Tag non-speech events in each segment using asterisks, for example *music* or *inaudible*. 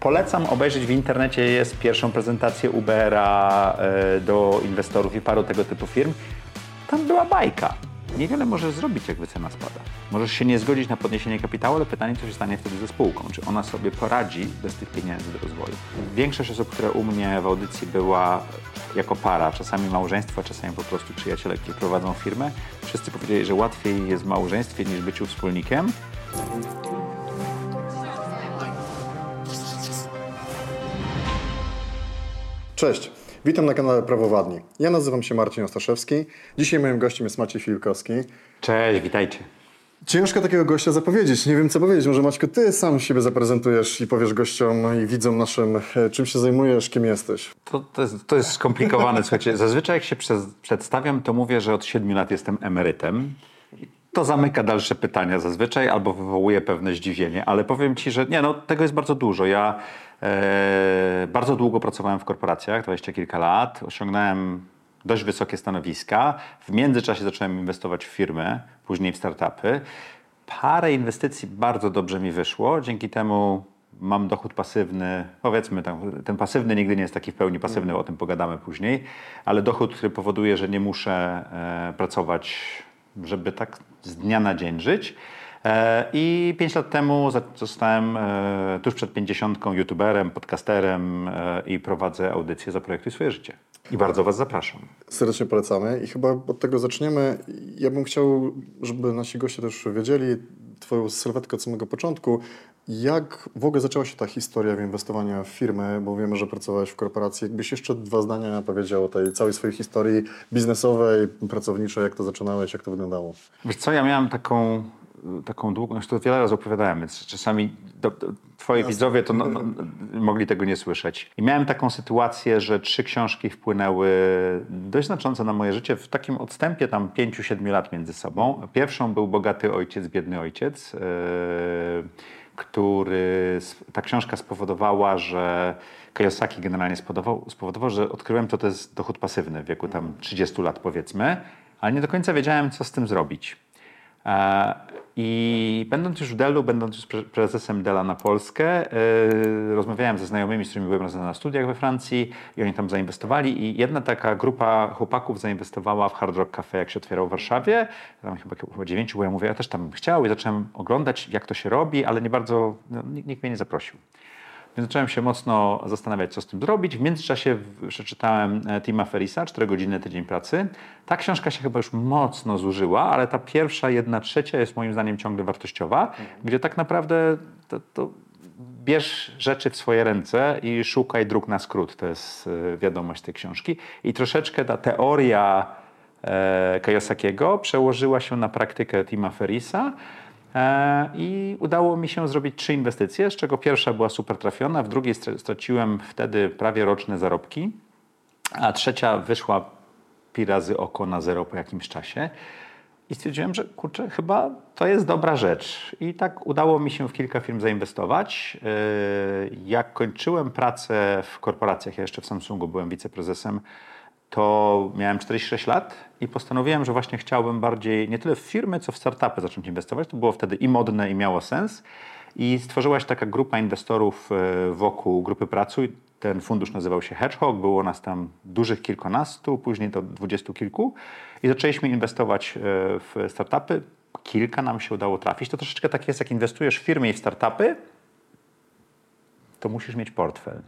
Polecam obejrzeć w internecie, jest pierwszą prezentację Ubera e, do inwestorów i paru tego typu firm. Tam była bajka. Niewiele możesz zrobić, jak wycena spada. Możesz się nie zgodzić na podniesienie kapitału, ale pytanie, co się stanie wtedy ze spółką. Czy ona sobie poradzi bez tych pieniędzy do rozwoju? Większość osób, które u mnie w audycji była jako para, czasami małżeństwo, czasami po prostu przyjaciele, którzy prowadzą firmę, wszyscy powiedzieli, że łatwiej jest w małżeństwie niż byciu wspólnikiem. Cześć, witam na kanale Prawowadni. Ja nazywam się Marcin Ostaszewski. Dzisiaj moim gościem jest Maciej Filkowski. Cześć, witajcie. Ciężko takiego gościa zapowiedzieć. Nie wiem, co powiedzieć. Może Maćku, ty sam siebie zaprezentujesz i powiesz gościom i widzom naszym, e, czym się zajmujesz, kim jesteś. To, to, jest, to jest skomplikowane. *laughs* Słuchajcie, zazwyczaj jak się przez, przedstawiam, to mówię, że od 7 lat jestem emerytem. To zamyka dalsze pytania zazwyczaj albo wywołuje pewne zdziwienie, ale powiem Ci, że nie, no tego jest bardzo dużo. Ja bardzo długo pracowałem w korporacjach, dwadzieścia kilka lat, osiągnąłem dość wysokie stanowiska. W międzyczasie zacząłem inwestować w firmy, później w startupy. Parę inwestycji bardzo dobrze mi wyszło, dzięki temu mam dochód pasywny, powiedzmy, ten, ten pasywny nigdy nie jest taki w pełni pasywny, o tym pogadamy później, ale dochód, który powoduje, że nie muszę e, pracować, żeby tak z dnia na dzień żyć. E, I pięć lat temu zostałem e, tuż przed pięćdziesiątką youtuberem, podcasterem e, i prowadzę audycję Zaprojektuj swoje życie. I bardzo Was zapraszam. Serdecznie polecamy i chyba od tego zaczniemy. Ja bym chciał, żeby nasi goście też wiedzieli Twoją sylwetkę od samego początku. Jak w ogóle zaczęła się ta historia w inwestowaniu w firmy, bo wiemy, że pracowałeś w korporacji. Jakbyś jeszcze dwa zdania powiedział o tej całej swojej historii biznesowej, pracowniczej, jak to zaczynałeś, jak to wyglądało? Wiesz co, ja miałem taką taką długą, już to wiele razy opowiadałem, więc czasami do, do, twoi widzowie to no, no, mogli tego nie słyszeć. I miałem taką sytuację, że trzy książki wpłynęły dość znacząco na moje życie w takim odstępie tam pięciu, siedmiu lat między sobą. Pierwszą był Bogaty Ojciec, Biedny Ojciec, yy, który, ta książka spowodowała, że Kiyosaki generalnie spowodował, spowodował, że odkryłem, to to jest dochód pasywny w wieku tam 30 lat powiedzmy, ale nie do końca wiedziałem, co z tym zrobić. E, I będąc już w Delu, będąc już prezesem Dela na Polskę, yy, rozmawiałem ze znajomymi, z którymi byłem razem na studiach we Francji i oni tam zainwestowali i jedna taka grupa chłopaków zainwestowała w Hard Rock Cafe, jak się otwierał w Warszawie, tam chyba, chyba dziewięciu, bo ja mówię, ja też tam chciał i zacząłem oglądać, jak to się robi, ale nie bardzo, no, nikt mnie nie zaprosił. Więc zacząłem się mocno zastanawiać, co z tym zrobić. W międzyczasie przeczytałem e, Tima Ferisa, 4 godziny tydzień pracy. Ta książka się chyba już mocno zużyła, ale ta pierwsza, jedna trzecia jest moim zdaniem ciągle wartościowa, mhm. gdzie tak naprawdę to, to bierz rzeczy w swoje ręce i szukaj dróg na skrót. To jest e, wiadomość tej książki. I troszeczkę ta teoria e, Kiyosakiego przełożyła się na praktykę Tima Ferisa. E, I udało mi się zrobić trzy inwestycje, z czego pierwsza była super trafiona, w drugiej straciłem wtedy prawie roczne zarobki, a trzecia wyszła pi razy oko na zero po jakimś czasie. I stwierdziłem, że kurczę, chyba to jest dobra rzecz. I tak udało mi się w kilka firm zainwestować. E, jak kończyłem pracę w korporacjach, ja jeszcze w Samsungu byłem wiceprezesem, to miałem 46 lat i postanowiłem, że właśnie chciałbym bardziej nie tyle w firmy, co w startupy zacząć inwestować. To było wtedy i modne, i miało sens. I stworzyła się taka grupa inwestorów e, wokół grupy Pracuj. Ten fundusz nazywał się Hedgehog, było nas tam dużych kilkunastu, później to dwudziestu kilku. I zaczęliśmy inwestować e, w startupy. Kilka nam się udało trafić. To troszeczkę tak jest, jak inwestujesz w firmy i w startupy, to musisz mieć portfel.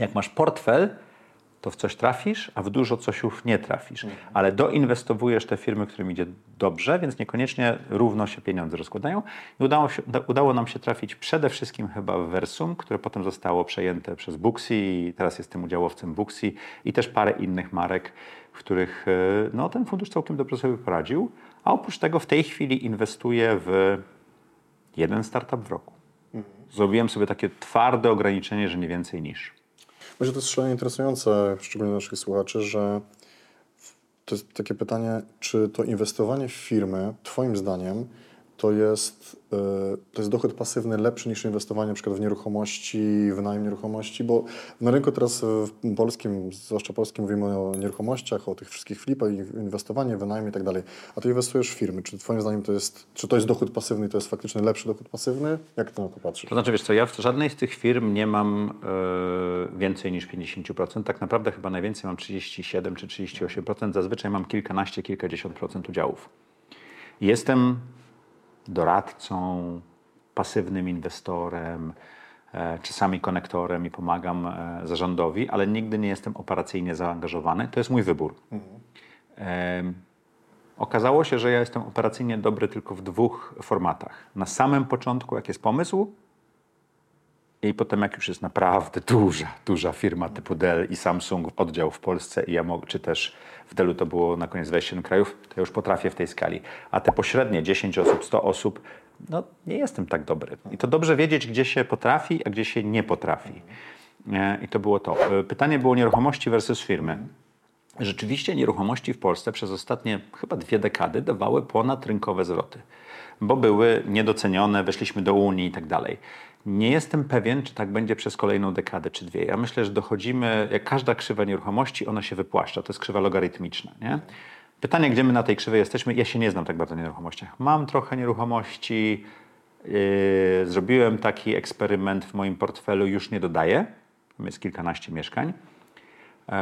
Jak masz portfel, to w coś trafisz, a w dużo coś już nie trafisz. Mhm. Ale doinwestowujesz te firmy, którym idzie dobrze, więc niekoniecznie równo się pieniądze rozkładają. I udało, się, udało nam się trafić przede wszystkim chyba w Versum, które potem zostało przejęte przez Booksy i teraz jestem udziałowcem Booksy i też parę innych marek, w których e, no, ten fundusz całkiem dobrze sobie poradził. A oprócz tego w tej chwili inwestuję w jeden startup w roku. Mhm. Zrobiłem sobie takie twarde ograniczenie, że nie więcej niż. Myślę, że to jest szalenie interesujące, szczególnie naszych słuchaczy, że to jest takie pytanie, czy to inwestowanie w firmy, Twoim zdaniem, to jest, e, to jest dochód pasywny lepszy niż inwestowanie przykład w nieruchomości, w najem nieruchomości, bo na rynku teraz w polskim, zwłaszcza polskim mówimy o nieruchomościach, o tych wszystkich flipach, inwestowanie, wynajem i tak dalej. A ty inwestujesz w firmy. Czy twoim zdaniem to jest, czy to jest dochód pasywny i to jest faktycznie lepszy dochód pasywny? Jak ty na to patrzysz? To znaczy, wiesz co, ja w żadnej z tych firm nie mam yy, więcej niż 50%. Tak naprawdę chyba najwięcej mam 37 czy 38%. Zazwyczaj mam kilkanaście, kilkadziesiąt procent udziałów. Jestem doradcą, pasywnym inwestorem, e, czasami konektorem i pomagam e, zarządowi, ale nigdy nie jestem operacyjnie zaangażowany. To jest mój wybór. Mhm. Okazało się, że ja jestem operacyjnie dobry tylko w dwóch formatach. Na samym początku, jak jest pomysł, i potem jak już jest naprawdę duża, duża firma typu Dell i Samsung, oddział w Polsce, i ja mogę, czy też w Dellu to było na koniec 27 krajów, to ja już potrafię w tej skali. A te pośrednie 10 osób, 100 osób, no nie jestem tak dobry. I to dobrze wiedzieć, gdzie się potrafi, a gdzie się nie potrafi. I to było to. E, pytanie było nieruchomości versus firmy. Rzeczywiście nieruchomości w Polsce przez ostatnie chyba dwie dekady dawały ponadrynkowe zwroty, bo były niedocenione, weszliśmy do Unii i tak dalej. Nie jestem pewien, czy tak będzie przez kolejną dekadę czy dwie. Ja myślę, że dochodzimy, jak każda krzywa nieruchomości, ona się wypłaszcza. To jest krzywa logarytmiczna. Nie? Pytanie, gdzie my na tej krzywej jesteśmy? Ja się nie znam tak bardzo na nieruchomościach. Mam trochę nieruchomości. Yy, zrobiłem taki eksperyment w moim portfelu, już nie dodaję. Tam jest kilkanaście mieszkań. Yy,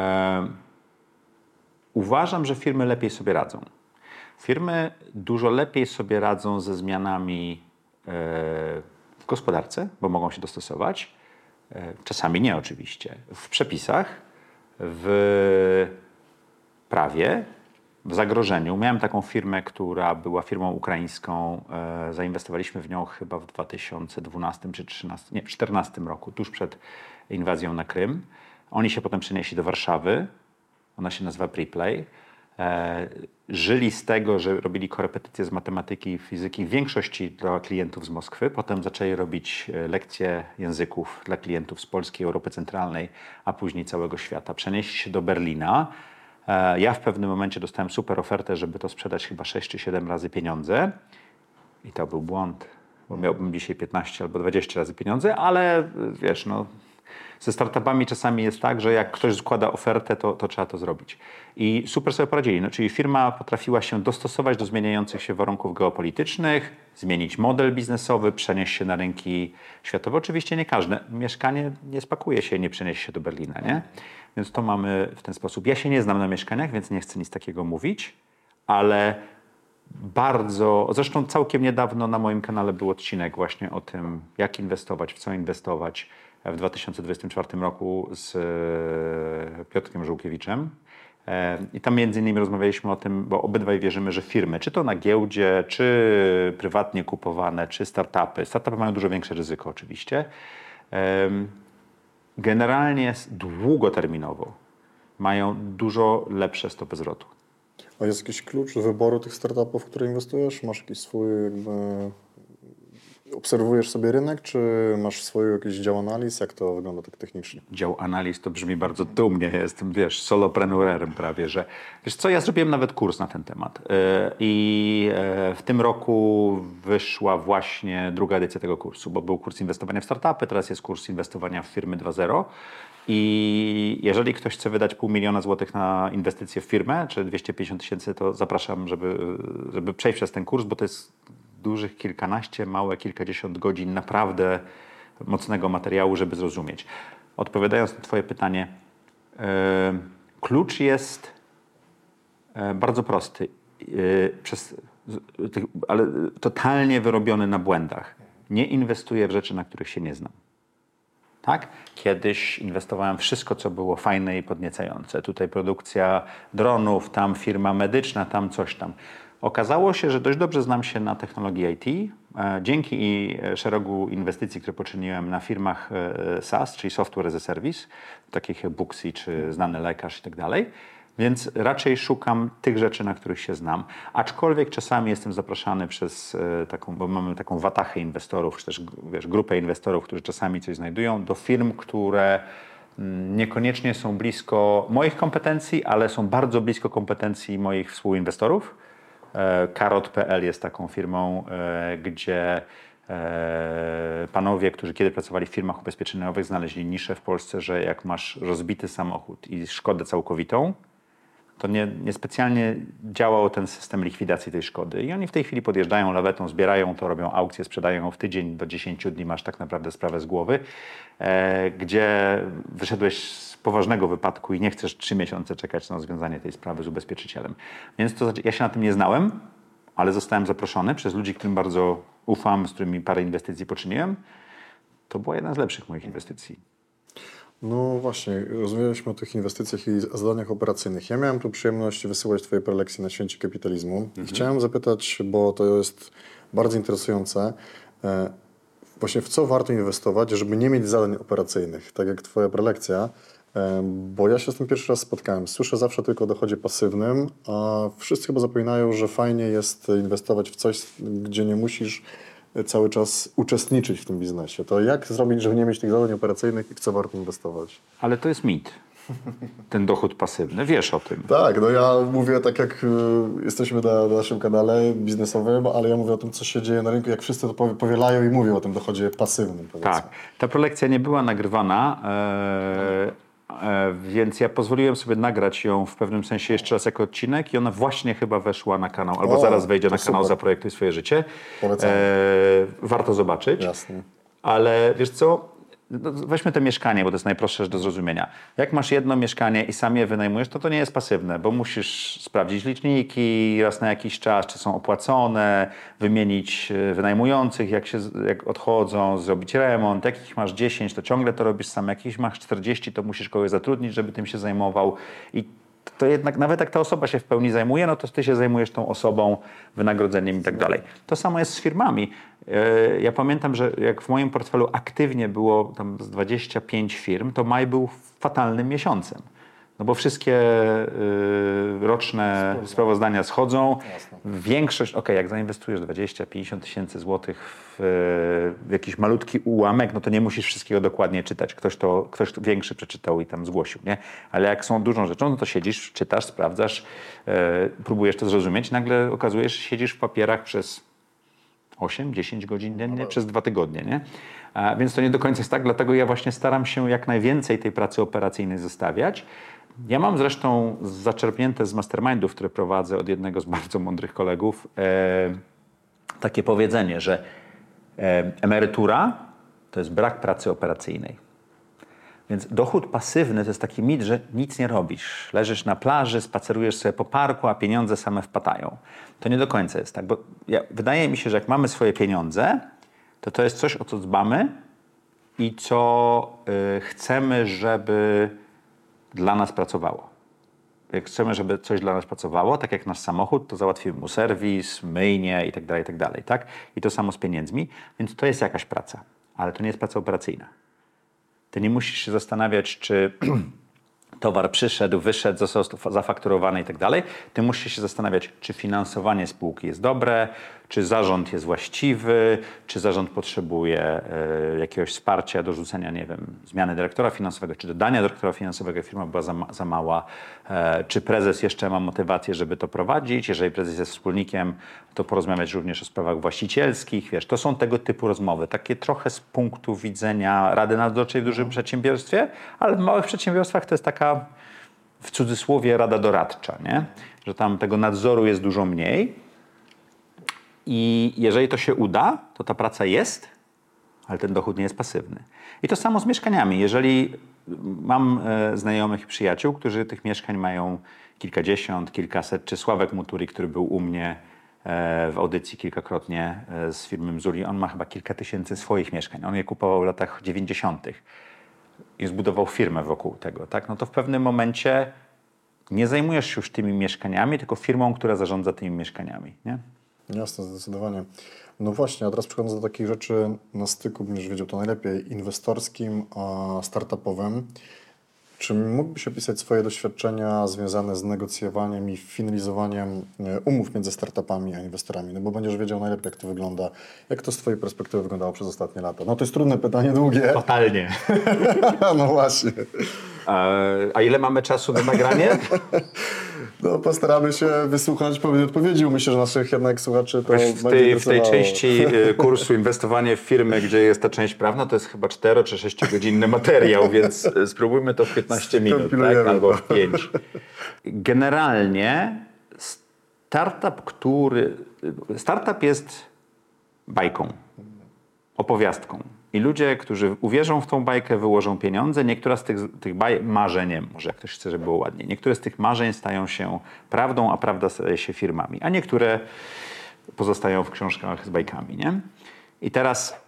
uważam, że firmy lepiej sobie radzą. Firmy dużo lepiej sobie radzą ze zmianami. Yy, gospodarce, bo mogą się dostosować. E, czasami nie oczywiście. W przepisach, w prawie, w zagrożeniu. Miałem taką firmę, która była firmą ukraińską. E, zainwestowaliśmy w nią chyba w 2012 czy 2013, nie, 2014 roku, tuż przed inwazją na Krym. Oni się potem przenieśli do Warszawy. Ona się nazywa Preplay. E, żyli z tego, że robili korepetycje z matematyki i fizyki w większości dla klientów z Moskwy. Potem zaczęli robić e, lekcje języków dla klientów z Polski, Europy Centralnej, a później całego świata. Przenieśli się do Berlina. E, ja w pewnym momencie dostałem super ofertę, żeby to sprzedać chyba 6 czy 7 razy pieniądze. I to był błąd, bo miałbym dzisiaj 15 albo 20 razy pieniądze, ale wiesz, no, ze startupami czasami jest tak, że jak ktoś składa ofertę, to, to trzeba to zrobić. I super sobie poradzili. No, czyli firma potrafiła się dostosować do zmieniających się warunków geopolitycznych, zmienić model biznesowy, przenieść się na rynki światowe. Oczywiście nie każde mieszkanie nie spakuje się nie przeniesie się do Berlina, nie? Więc to mamy w ten sposób. Ja się nie znam na mieszkaniach, więc nie chcę nic takiego mówić, ale bardzo, zresztą całkiem niedawno na moim kanale był odcinek właśnie o tym, jak inwestować, w co inwestować w 2024 roku z e, Piotrkiem Żółkiewiczem. E, I tam między innymi rozmawialiśmy o tym, bo obydwaj wierzymy, że firmy, czy to na giełdzie, czy prywatnie kupowane, czy startupy, startupy mają dużo większe ryzyko oczywiście, generalnie długoterminowo mają dużo lepsze stopy zwrotu. A jest jakiś klucz wyboru tych startupów, w które inwestujesz? Masz jakiś swój jakby Obserwujesz sobie rynek, czy masz swój jakiś dział analiz? Jak to wygląda tak technicznie? Dział analiz to brzmi bardzo dumnie. Jestem, wiesz, solopreneurem prawie, że... Wiesz co, ja zrobiłem nawet kurs na ten temat. E, I e, w tym roku wyszła właśnie druga edycja tego kursu, bo był kurs inwestowania w startupy, teraz jest kurs inwestowania w firmy 2.0. I jeżeli ktoś chce wydać pół miliona złotych na inwestycje w firmę, czy 250 tysięcy, to zapraszam, żeby, żeby przejść przez ten kurs, bo to jest dużych kilkanaście, małe kilkadziesiąt godzin naprawdę mocnego materiału, żeby zrozumieć. Odpowiadając na Twoje pytanie, e, klucz jest e, bardzo prosty, e, przez, ale totalnie wyrobiony na błędach. Nie inwestuję w rzeczy, na których się nie znam. Tak? Kiedyś inwestowałem wszystko, co było fajne i podniecające. Tutaj produkcja dronów, tam firma medyczna, tam coś tam. Okazało się, że dość dobrze znam się na technologii IT. E, dzięki e, szeregu inwestycji, które poczyniłem na firmach e, SaaS, czyli Software as a Service, takich jak Booksy czy Znany Lekarz i tak dalej. Więc raczej szukam tych rzeczy, na których się znam. Aczkolwiek czasami jestem zapraszany przez taką, bo mamy taką watachę inwestorów, czy też wiesz, grupę inwestorów, którzy czasami coś znajdują, do firm, które mm, niekoniecznie są blisko moich kompetencji, ale są bardzo blisko kompetencji moich współinwestorów Karot.pl jest taką firmą, e, gdzie e, panowie, którzy kiedy pracowali w firmach ubezpieczeniowych, znaleźli niszę w Polsce, że jak masz rozbity samochód i szkodę całkowitą, to nie, niespecjalnie działał ten system likwidacji tej szkody. I oni w tej chwili podjeżdżają lawetą, zbierają to, robią aukcję, sprzedają ją w tydzień do 10 dni, masz tak naprawdę sprawę z głowy, e, gdzie wyszedłeś poważnego wypadku i nie chcesz 3 miesiące czekać na rozwiązanie tej sprawy z ubezpieczycielem. Więc to, znaczy, ja się na tym nie znałem, ale zostałem zaproszony przez ludzi, którym bardzo ufam, z którymi parę inwestycji poczyniłem. To była jedna z lepszych moich inwestycji. No właśnie, rozmawialiśmy o tych inwestycjach i zadaniach operacyjnych. Ja miałem tu przyjemność wysyłać Twoje prelekcje na święcie kapitalizmu. I chciałem zapytać, bo to jest bardzo interesujące, e, właśnie w co warto inwestować, żeby nie mieć zadań operacyjnych, tak jak Twoja prelekcja, bo ja się z tym pierwszy raz spotkałem. Słyszę zawsze tylko o dochodzie pasywnym, a wszyscy chyba zapominają, że fajnie jest inwestować w coś, gdzie nie musisz cały czas uczestniczyć w tym biznesie. To jak zrobić, żeby nie mieć tych zadań operacyjnych i w co warto inwestować? Ale to jest mit. Ten dochód pasywny, wiesz o tym. Tak, no ja mówię tak jak y, jesteśmy na, na naszym kanale biznesowym, ale ja mówię o tym, co się dzieje na rynku, jak wszyscy to powie- powielają i mówią o tym dochodzie pasywnym. powiedzmy. Tak, ta prelekcja nie była nagrywana, e, e, więc ja pozwoliłem sobie nagrać ją w pewnym sensie jeszcze raz jako odcinek i ona właśnie chyba weszła na kanał, albo O, zaraz wejdzie na kanał super. Zaprojektuj swoje życie. E, warto zobaczyć. Jasne. Ale wiesz co? No, Weźmy te mieszkanie, bo to jest najprostsze do zrozumienia. Jak masz jedno mieszkanie i sam je wynajmujesz, to to nie jest pasywne, bo musisz sprawdzić liczniki raz na jakiś czas, czy są opłacone, wymienić e, wynajmujących, jak, się, jak odchodzą, zrobić remont. Jak ich masz 10, to ciągle to robisz sam. Jak ich masz 40, to musisz kogoś zatrudnić, żeby tym się zajmował. I to jednak, nawet jak ta osoba się w pełni zajmuje, no to ty się zajmujesz tą osobą, wynagrodzeniem i tak dalej. To samo jest z firmami. E, Ja pamiętam, że jak w moim portfelu aktywnie było tam z 25 firm, to maj był fatalnym miesiącem. No bo wszystkie y, roczne sprawozdania schodzą. Większość, ok, jak zainwestujesz 20-50 tysięcy złotych w, jakiś malutki ułamek, no to nie musisz wszystkiego dokładnie czytać. Ktoś to, ktoś to większy przeczytał i tam zgłosił, nie? Ale jak są dużą rzeczą, no to siedzisz, czytasz, sprawdzasz, e, próbujesz to zrozumieć. Nagle okazuje się, że siedzisz w papierach przez 8-10 godzin dziennie przez dwa tygodnie, nie? A, więc to nie do końca jest tak, dlatego ja właśnie staram się jak najwięcej tej pracy operacyjnej zostawiać. Ja mam zresztą zaczerpnięte z mastermindów, które prowadzę od jednego z bardzo mądrych kolegów, e, takie powiedzenie, że e, emerytura to jest brak pracy operacyjnej. Więc dochód pasywny to jest taki mit, że nic nie robisz. Leżysz na plaży, spacerujesz sobie po parku, a pieniądze same wpadają. To nie do końca jest tak, bo ja, wydaje mi się, że jak mamy swoje pieniądze, to to jest coś, o co dbamy i co y, chcemy, żeby dla nas pracowało. Jak chcemy, żeby coś dla nas pracowało, tak jak nasz samochód, to załatwimy mu serwis, myjnie i tak dalej, i tak tak? I to samo z pieniędzmi, więc to jest jakaś praca, ale to nie jest praca operacyjna. Ty nie musisz się zastanawiać, czy *clears throat* towar przyszedł, wyszedł, został zafakturowany i tak. Ty musisz się zastanawiać, czy finansowanie spółki jest dobre, czy zarząd jest właściwy, czy zarząd potrzebuje e, jakiegoś wsparcia do rzucenia, nie wiem, zmiany dyrektora finansowego, czy dodania dyrektora finansowego, firma była za, za mała, e, czy prezes jeszcze ma motywację, żeby to prowadzić. Jeżeli prezes jest wspólnikiem, to porozmawiać również o sprawach właścicielskich. Wiesz, to są tego typu rozmowy, takie trochę z punktu widzenia Rady Nadzorczej w dużym przedsiębiorstwie, ale w małych przedsiębiorstwach to jest taka w cudzysłowie rada doradcza, nie? że tam tego nadzoru jest dużo mniej. I jeżeli to się uda, to ta praca jest, ale ten dochód nie jest pasywny. I to samo z mieszkaniami. Jeżeli mam e, znajomych i przyjaciół, którzy tych mieszkań mają kilkadziesiąt, kilkaset, czy Sławek Muturi, który był u mnie e, w audycji kilkakrotnie e, z firmy Mzuli, on ma chyba kilka tysięcy swoich mieszkań. On je kupował w latach 90. i zbudował firmę wokół tego. Tak? No to w pewnym momencie nie zajmujesz się już tymi mieszkaniami, tylko firmą, która zarządza tymi mieszkaniami. Nie? Jasne, zdecydowanie. No właśnie, a teraz przechodząc do takich rzeczy na styku, będziesz wiedział to najlepiej, inwestorskim a startupowym. Czy mógłbyś opisać swoje doświadczenia związane z negocjowaniem i finalizowaniem e, umów między startupami a inwestorami? No bo będziesz wiedział najlepiej, jak to wygląda. Jak to z Twojej perspektywy wyglądało przez ostatnie lata? No to jest trudne pytanie, długie. Totalnie. *laughs* no właśnie. E, A ile mamy czasu na nagranie? *laughs* No, postaramy się wysłuchać pewnej odpowiedzi, myślę, że naszych jednak słuchaczy to w tej, w tej części y, kursu inwestowanie w firmy, gdzie jest ta część prawna, to jest chyba 4 czy 6 godzinny materiał, więc y, spróbujmy to w 15 minut, tak? Albo w 5. Generalnie startup, który... Startup jest bajką, opowiastką. I ludzie, którzy uwierzą w tą bajkę, wyłożą pieniądze. Niektóre z tych, tych marzeniem, może jak ktoś chce, żeby było ładnie, niektóre z tych marzeń stają się prawdą, a prawda staje się firmami, a niektóre pozostają w książkach z bajkami. Nie? I teraz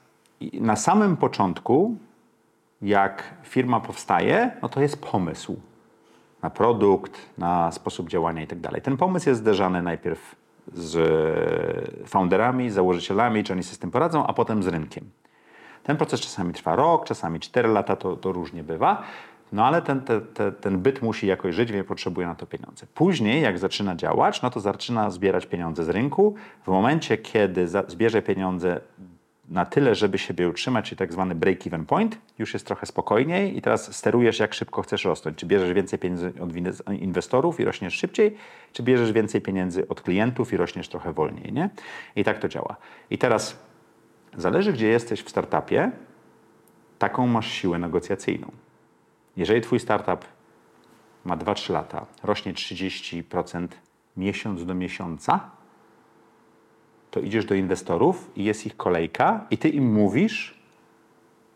na samym początku, jak firma powstaje, no to jest pomysł na produkt, na sposób działania i tak dalej. Ten pomysł jest zderzany najpierw z founderami, założycielami, czy oni sobie z tym poradzą, a potem z rynkiem. Ten proces czasami trwa rok, czasami 4 lata, to, to różnie bywa. No ale ten, te, te, ten byt musi jakoś żyć, więc potrzebuje na to pieniądze. Później, jak zaczyna działać, no to zaczyna zbierać pieniądze z rynku. W momencie, kiedy za, zbierze pieniądze na tyle, żeby siebie utrzymać, czyli tak zwany break-even point, już jest trochę spokojniej i teraz sterujesz, jak szybko chcesz rosnąć. Czy bierzesz więcej pieniędzy od inwestorów i rośniesz szybciej, czy bierzesz więcej pieniędzy od klientów i rośniesz trochę wolniej, nie? I tak to działa. I teraz zależy, gdzie jesteś w startupie, taką masz siłę negocjacyjną. Jeżeli twój startup ma 2-3 lata, rośnie 30% miesiąc do miesiąca, to idziesz do inwestorów i jest ich kolejka i ty im mówisz,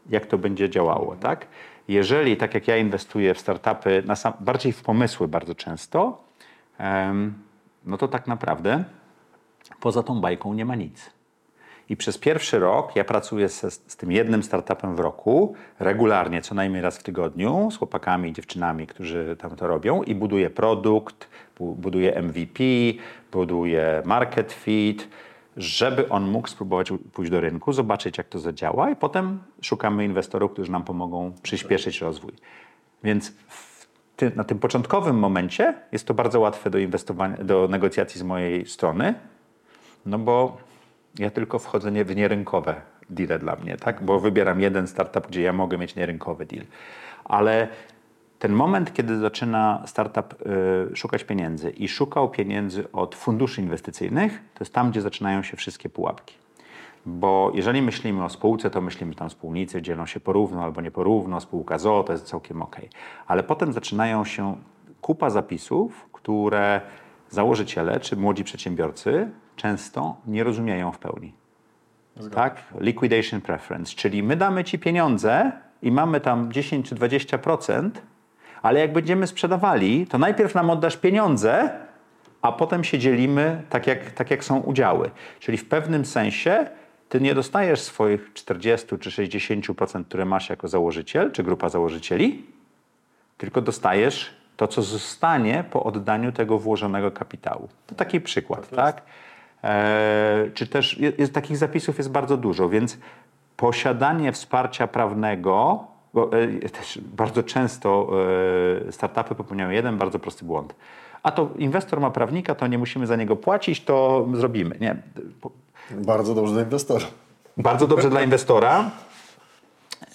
jak to będzie działało, tak? Jeżeli, tak jak ja inwestuję w startupy, sam, bardziej w pomysły bardzo często, em, no to tak naprawdę poza tą bajką nie ma nic. I przez pierwszy rok ja pracuję z, z tym jednym startupem w roku, regularnie, co najmniej raz w tygodniu, z chłopakami i dziewczynami, którzy tam to robią i buduję produkt, bu- buduję MVP, buduję market fit, żeby on mógł spróbować pójść do rynku, zobaczyć jak to zadziała i potem szukamy inwestorów, którzy nam pomogą przyspieszyć rozwój. Więc ty, na tym początkowym momencie jest to bardzo łatwe do inwestowania, do negocjacji z mojej strony, no bo ja tylko wchodzę nie, w nierynkowe deale dla mnie, tak? Bo wybieram jeden startup, gdzie ja mogę mieć nierynkowy deal. Ale ten moment, kiedy zaczyna startup y, szukać pieniędzy i szukał pieniędzy od funduszy inwestycyjnych, to jest tam, gdzie zaczynają się wszystkie pułapki. Bo jeżeli myślimy o spółce, to myślimy tam wspólnicy dzielą się porówno albo nie porówno, spółka ZOO to jest całkiem ok. Ale potem zaczynają się kupa zapisów, które założyciele czy młodzi przedsiębiorcy często nie rozumieją w pełni. Tak? Liquidation preference, czyli my damy ci pieniądze i mamy tam 10 czy 20%, ale jak będziemy sprzedawali, to najpierw nam oddasz pieniądze, a potem się dzielimy tak jak, tak jak są udziały. Czyli w pewnym sensie ty nie dostajesz swoich 40 czy 60%, które masz jako założyciel, czy grupa założycieli, tylko dostajesz to, co zostanie po oddaniu tego włożonego kapitału. To taki przykład, tak? E, czy też jest, jest, takich zapisów jest bardzo dużo, więc posiadanie wsparcia prawnego, bo e, też bardzo często e, startupy popełniają jeden bardzo prosty błąd. A to inwestor ma prawnika, to nie musimy za niego płacić, to zrobimy. Nie. Bardzo dobrze dla inwestora. Bardzo dobrze dla inwestora.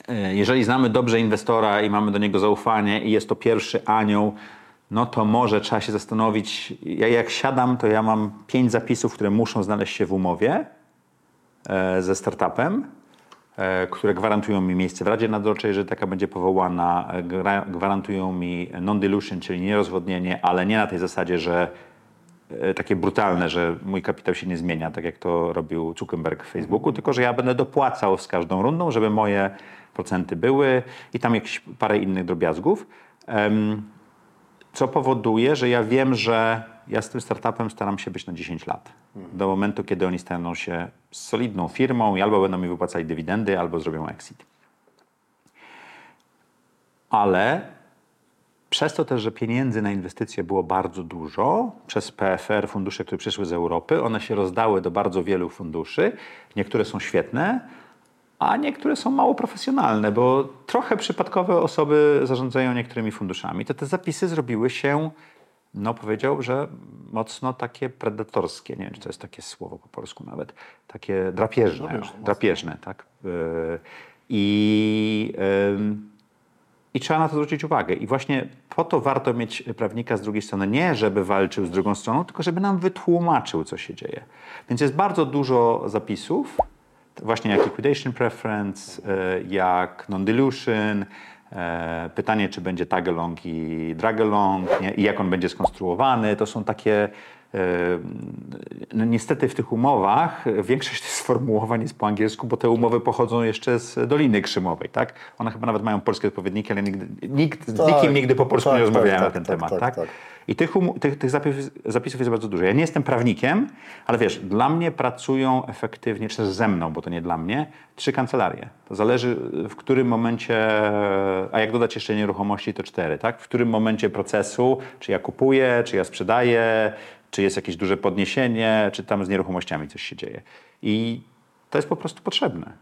E, Jeżeli znamy dobrze inwestora i mamy do niego zaufanie i jest to pierwszy anioł, no to może trzeba się zastanowić. Ja jak siadam, to ja mam pięć zapisów, które muszą znaleźć się w umowie e, ze startupem, e, które gwarantują mi miejsce w Radzie Nadzorczej, że taka będzie powołana, e, gwarantują mi non-dilution, czyli nierozwodnienie, ale nie na tej zasadzie, że takie brutalne, że mój kapitał się nie zmienia, tak jak to robił Zuckerberg w Facebooku, tylko że ja będę dopłacał z każdą rundą, żeby moje procenty były i tam jakieś parę innych drobiazgów. Co powoduje, że ja wiem, że ja z tym startupem staram się być na 10 lat. Do momentu, kiedy oni staną się solidną firmą i albo będą mi wypłacali dywidendy, albo zrobią exit. Ale przez to też, że pieniędzy na inwestycje było bardzo dużo, przez PFR, fundusze, które przyszły z Europy, one się rozdały do bardzo wielu funduszy. Niektóre są świetne, a niektóre są mało profesjonalne, bo trochę przypadkowe osoby zarządzają niektórymi funduszami. To te zapisy zrobiły się, no powiedział, że mocno takie predatorskie. Nie wiem, czy to jest takie słowo po polsku nawet. Takie drapieżne. Drapieżne, Drapieżne, tak. Yy, I I trzeba na to zwrócić uwagę. I właśnie po to warto mieć prawnika z drugiej strony. Nie, żeby walczył z drugą stroną, tylko żeby nam wytłumaczył, co się dzieje. Więc jest bardzo dużo zapisów, właśnie jak liquidation preference, e, jak non-dilution, e, pytanie, czy będzie tag-along i drag-along nie? i jak on będzie skonstruowany. To są takie no niestety w tych umowach większość tych sformułowań jest po angielsku, bo te umowy pochodzą jeszcze z Doliny Krzymowej, tak? One chyba nawet mają polskie odpowiedniki, ale nigdy, nikt, z Tak, nikim nigdy po polsku tak, nie rozmawiałem tak, na ten tak, temat, tak, tak? I tych, umu- tych, tych zapisów, zapisów jest bardzo dużo. Ja nie jestem prawnikiem, ale wiesz, dla mnie pracują efektywnie, czy ze mną, bo to nie dla mnie, trzy kancelarie. To zależy w którym momencie, a jak dodać jeszcze nieruchomości, to cztery, tak? W którym momencie procesu, czy ja kupuję, czy ja sprzedaję, czy jest jakieś duże podniesienie, czy tam z nieruchomościami coś się dzieje. I to jest po prostu potrzebne.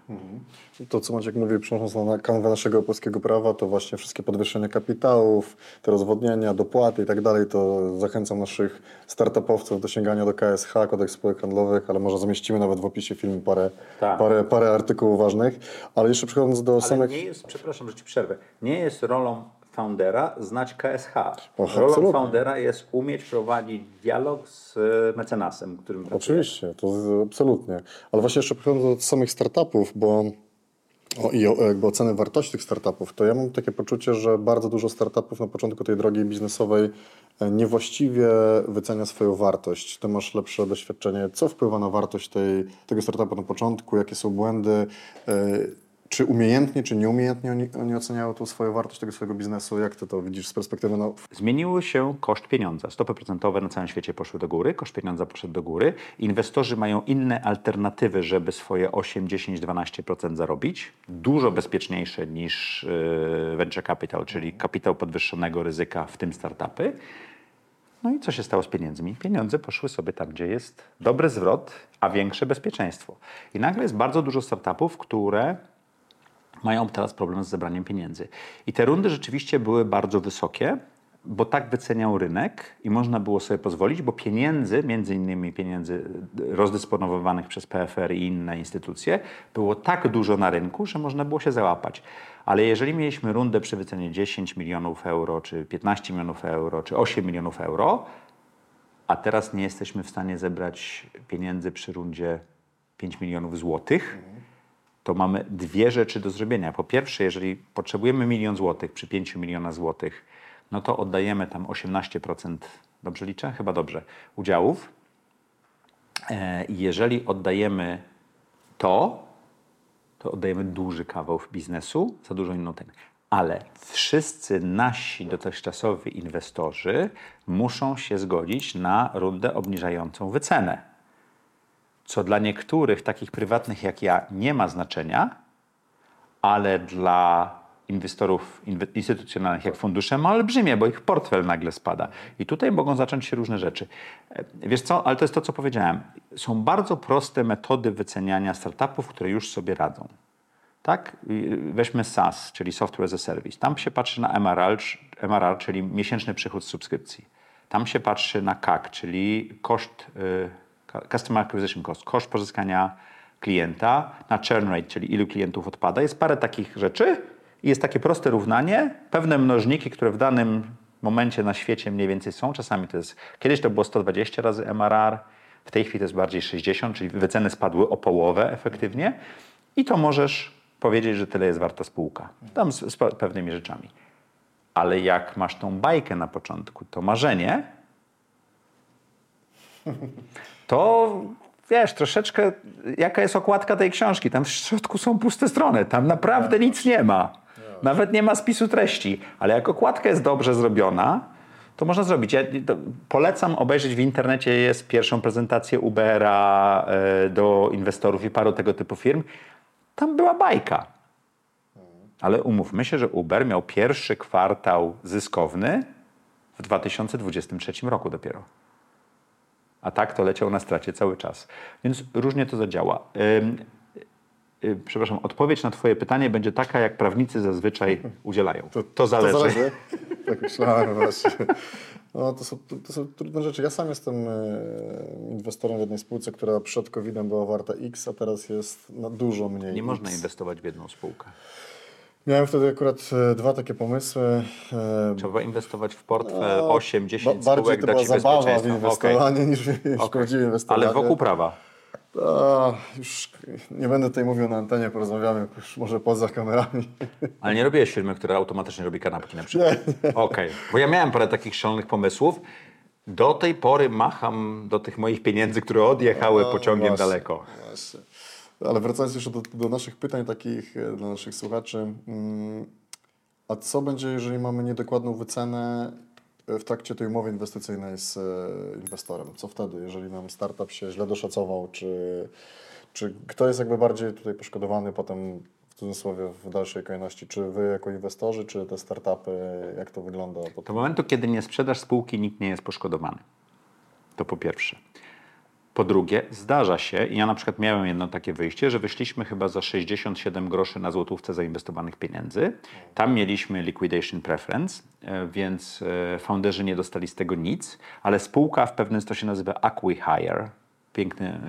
To, co Maciek mówił, przenosząc na kanwę naszego polskiego prawa, to właśnie wszystkie podwyższenia kapitałów, te rozwodnienia, dopłaty i tak dalej, to zachęcam naszych startupowców do sięgania do KSH, kodeks spółek handlowych, ale może zamieścimy nawet w opisie filmu parę, Tak. parę, parę artykułów ważnych. Ale jeszcze przechodząc do Ale samych... nie jest, przepraszam, że ci przerwę, nie jest rolą foundera znać KSH. Rolą absolutnie. foundera jest umieć prowadzić dialog z e, mecenasem, którym pracuje. Oczywiście, to absolutnie. Ale właśnie jeszcze przechodząc do samych startupów, bo o, i o, jakby oceny wartości tych startupów, to ja mam takie poczucie, że bardzo dużo startupów na początku tej drogi biznesowej e, niewłaściwie wycenia swoją wartość. Ty masz lepsze doświadczenie. Co wpływa na wartość tej, tego startupu na początku? Jakie są błędy? E, Czy umiejętnie, czy nieumiejętnie oni, oni oceniają tą swoją wartość tego swojego biznesu? Jak ty to widzisz z perspektywy no, Zmieniły się koszt pieniądza. Stopy procentowe na całym świecie poszły do góry, koszt pieniądza poszedł do góry. Inwestorzy mają inne alternatywy, żeby swoje 8, 10, 12% zarobić. Dużo bezpieczniejsze niż e, venture capital, czyli kapitał podwyższonego ryzyka, w tym startupy. No i co się stało z pieniędzmi? Pieniądze poszły sobie tam, gdzie jest dobry zwrot, a większe bezpieczeństwo. I nagle jest bardzo dużo startupów, które mają teraz problem z zebraniem pieniędzy. I te rundy rzeczywiście były bardzo wysokie, bo tak wyceniał rynek i można było sobie pozwolić, bo pieniędzy, między innymi pieniędzy rozdysponowywanych przez PFR i inne instytucje, było tak dużo na rynku, że można było się załapać. Ale jeżeli mieliśmy rundę przy wycenie 10 milionów euro, czy 15 milionów euro, czy 8 milionów euro, a teraz nie jesteśmy w stanie zebrać pieniędzy przy rundzie 5 milionów złotych, to mamy dwie rzeczy do zrobienia. Po pierwsze, jeżeli potrzebujemy milion złotych przy 5 milionach złotych, no to oddajemy tam 18%, dobrze liczę? Chyba dobrze, udziałów. E, jeżeli oddajemy to, to oddajemy duży kawał biznesu za dużo inną. Ale wszyscy nasi dotychczasowi inwestorzy muszą się zgodzić na rundę obniżającą wycenę co dla niektórych takich prywatnych jak ja nie ma znaczenia, ale dla inwestorów inwe- instytucjonalnych jak fundusze ma olbrzymie, bo ich portfel nagle spada. I tutaj mogą zacząć się różne rzeczy. E, Wiesz co, ale to jest to, co powiedziałem. Są bardzo proste metody wyceniania startupów, które już sobie radzą. Tak? I Weźmy SaaS, czyli Software as a Service. Tam się patrzy na MRR, czyli miesięczny przychód z subskrypcji. Tam się patrzy na CAC, czyli koszt, y, cu- Customer Acquisition Cost, koszt pozyskania klienta, na churn rate, czyli ilu klientów odpada. Jest parę takich rzeczy i jest takie proste równanie, pewne mnożniki, które w danym momencie na świecie mniej więcej są. Czasami to jest, kiedyś to było 120 razy MRR, w tej chwili to jest bardziej 60, czyli wyceny spadły o połowę efektywnie i to możesz powiedzieć, że tyle jest warta spółka. Tam z, z pe- pewnymi rzeczami. Ale jak masz tą bajkę na początku, to marzenie, to wiesz, troszeczkę jaka jest okładka tej książki. Tam w środku są puste strony, tam naprawdę nic nie ma. Nawet nie ma spisu treści, ale jak okładka jest dobrze zrobiona, to można zrobić. Ja polecam obejrzeć w internecie, jest pierwszą prezentację Ubera e, do inwestorów i paru tego typu firm. Tam była bajka. Ale umówmy się, że Uber miał pierwszy kwartał zyskowny w 2023 roku dopiero. A tak to leciał na stracie cały czas. Więc różnie to zadziała. Ym, y, przepraszam, odpowiedź na Twoje pytanie będzie taka, jak prawnicy zazwyczaj udzielają. To, zależy. To zależy. Tak myślałem właśnie. No, to, są, to, to są trudne rzeczy. Ja sam jestem e, inwestorem w jednej spółce, która przed COVID-em była warta X, a teraz jest na dużo mniej Nie X. można inwestować w jedną spółkę. Miałem wtedy akurat e, dwa takie pomysły. E, Trzeba inwestować w portfel no, 8-10 ba- Bardziej spółek, to była zabawa w inwestowanie niż w Okej. prawdziwe inwestowanie. Ale wokół prawa. A, już nie będę tutaj mówił na antenie, porozmawiamy już może poza kamerami. Ale nie robiłeś firmy, która automatycznie robi kanapki na przykład. Okej, bo ja miałem parę takich szalonych pomysłów. Do tej pory macham do tych moich pieniędzy, które odjechały No, pociągiem właśnie, daleko. Właśnie. Ale wracając jeszcze do, do naszych pytań takich e, dla naszych słuchaczy. mm, A co będzie, jeżeli mamy niedokładną wycenę e, w trakcie tej umowy inwestycyjnej z e, inwestorem? Co wtedy, jeżeli nam startup się źle doszacował? Czy, czy kto jest jakby bardziej tutaj poszkodowany potem w cudzysłowie w dalszej kolejności? Czy wy jako inwestorzy, czy te startupy? Jak to wygląda? Do momentu, kiedy nie sprzedasz spółki, nikt nie jest poszkodowany. To po pierwsze. Po drugie, zdarza się, i ja na przykład miałem jedno takie wyjście, że wyszliśmy chyba za 67 groszy na złotówce zainwestowanych pieniędzy. Tam mieliśmy liquidation preference, e, więc e, founderzy nie dostali z tego nic, ale spółka w pewnym to się nazywa acqui-hire, piękny e,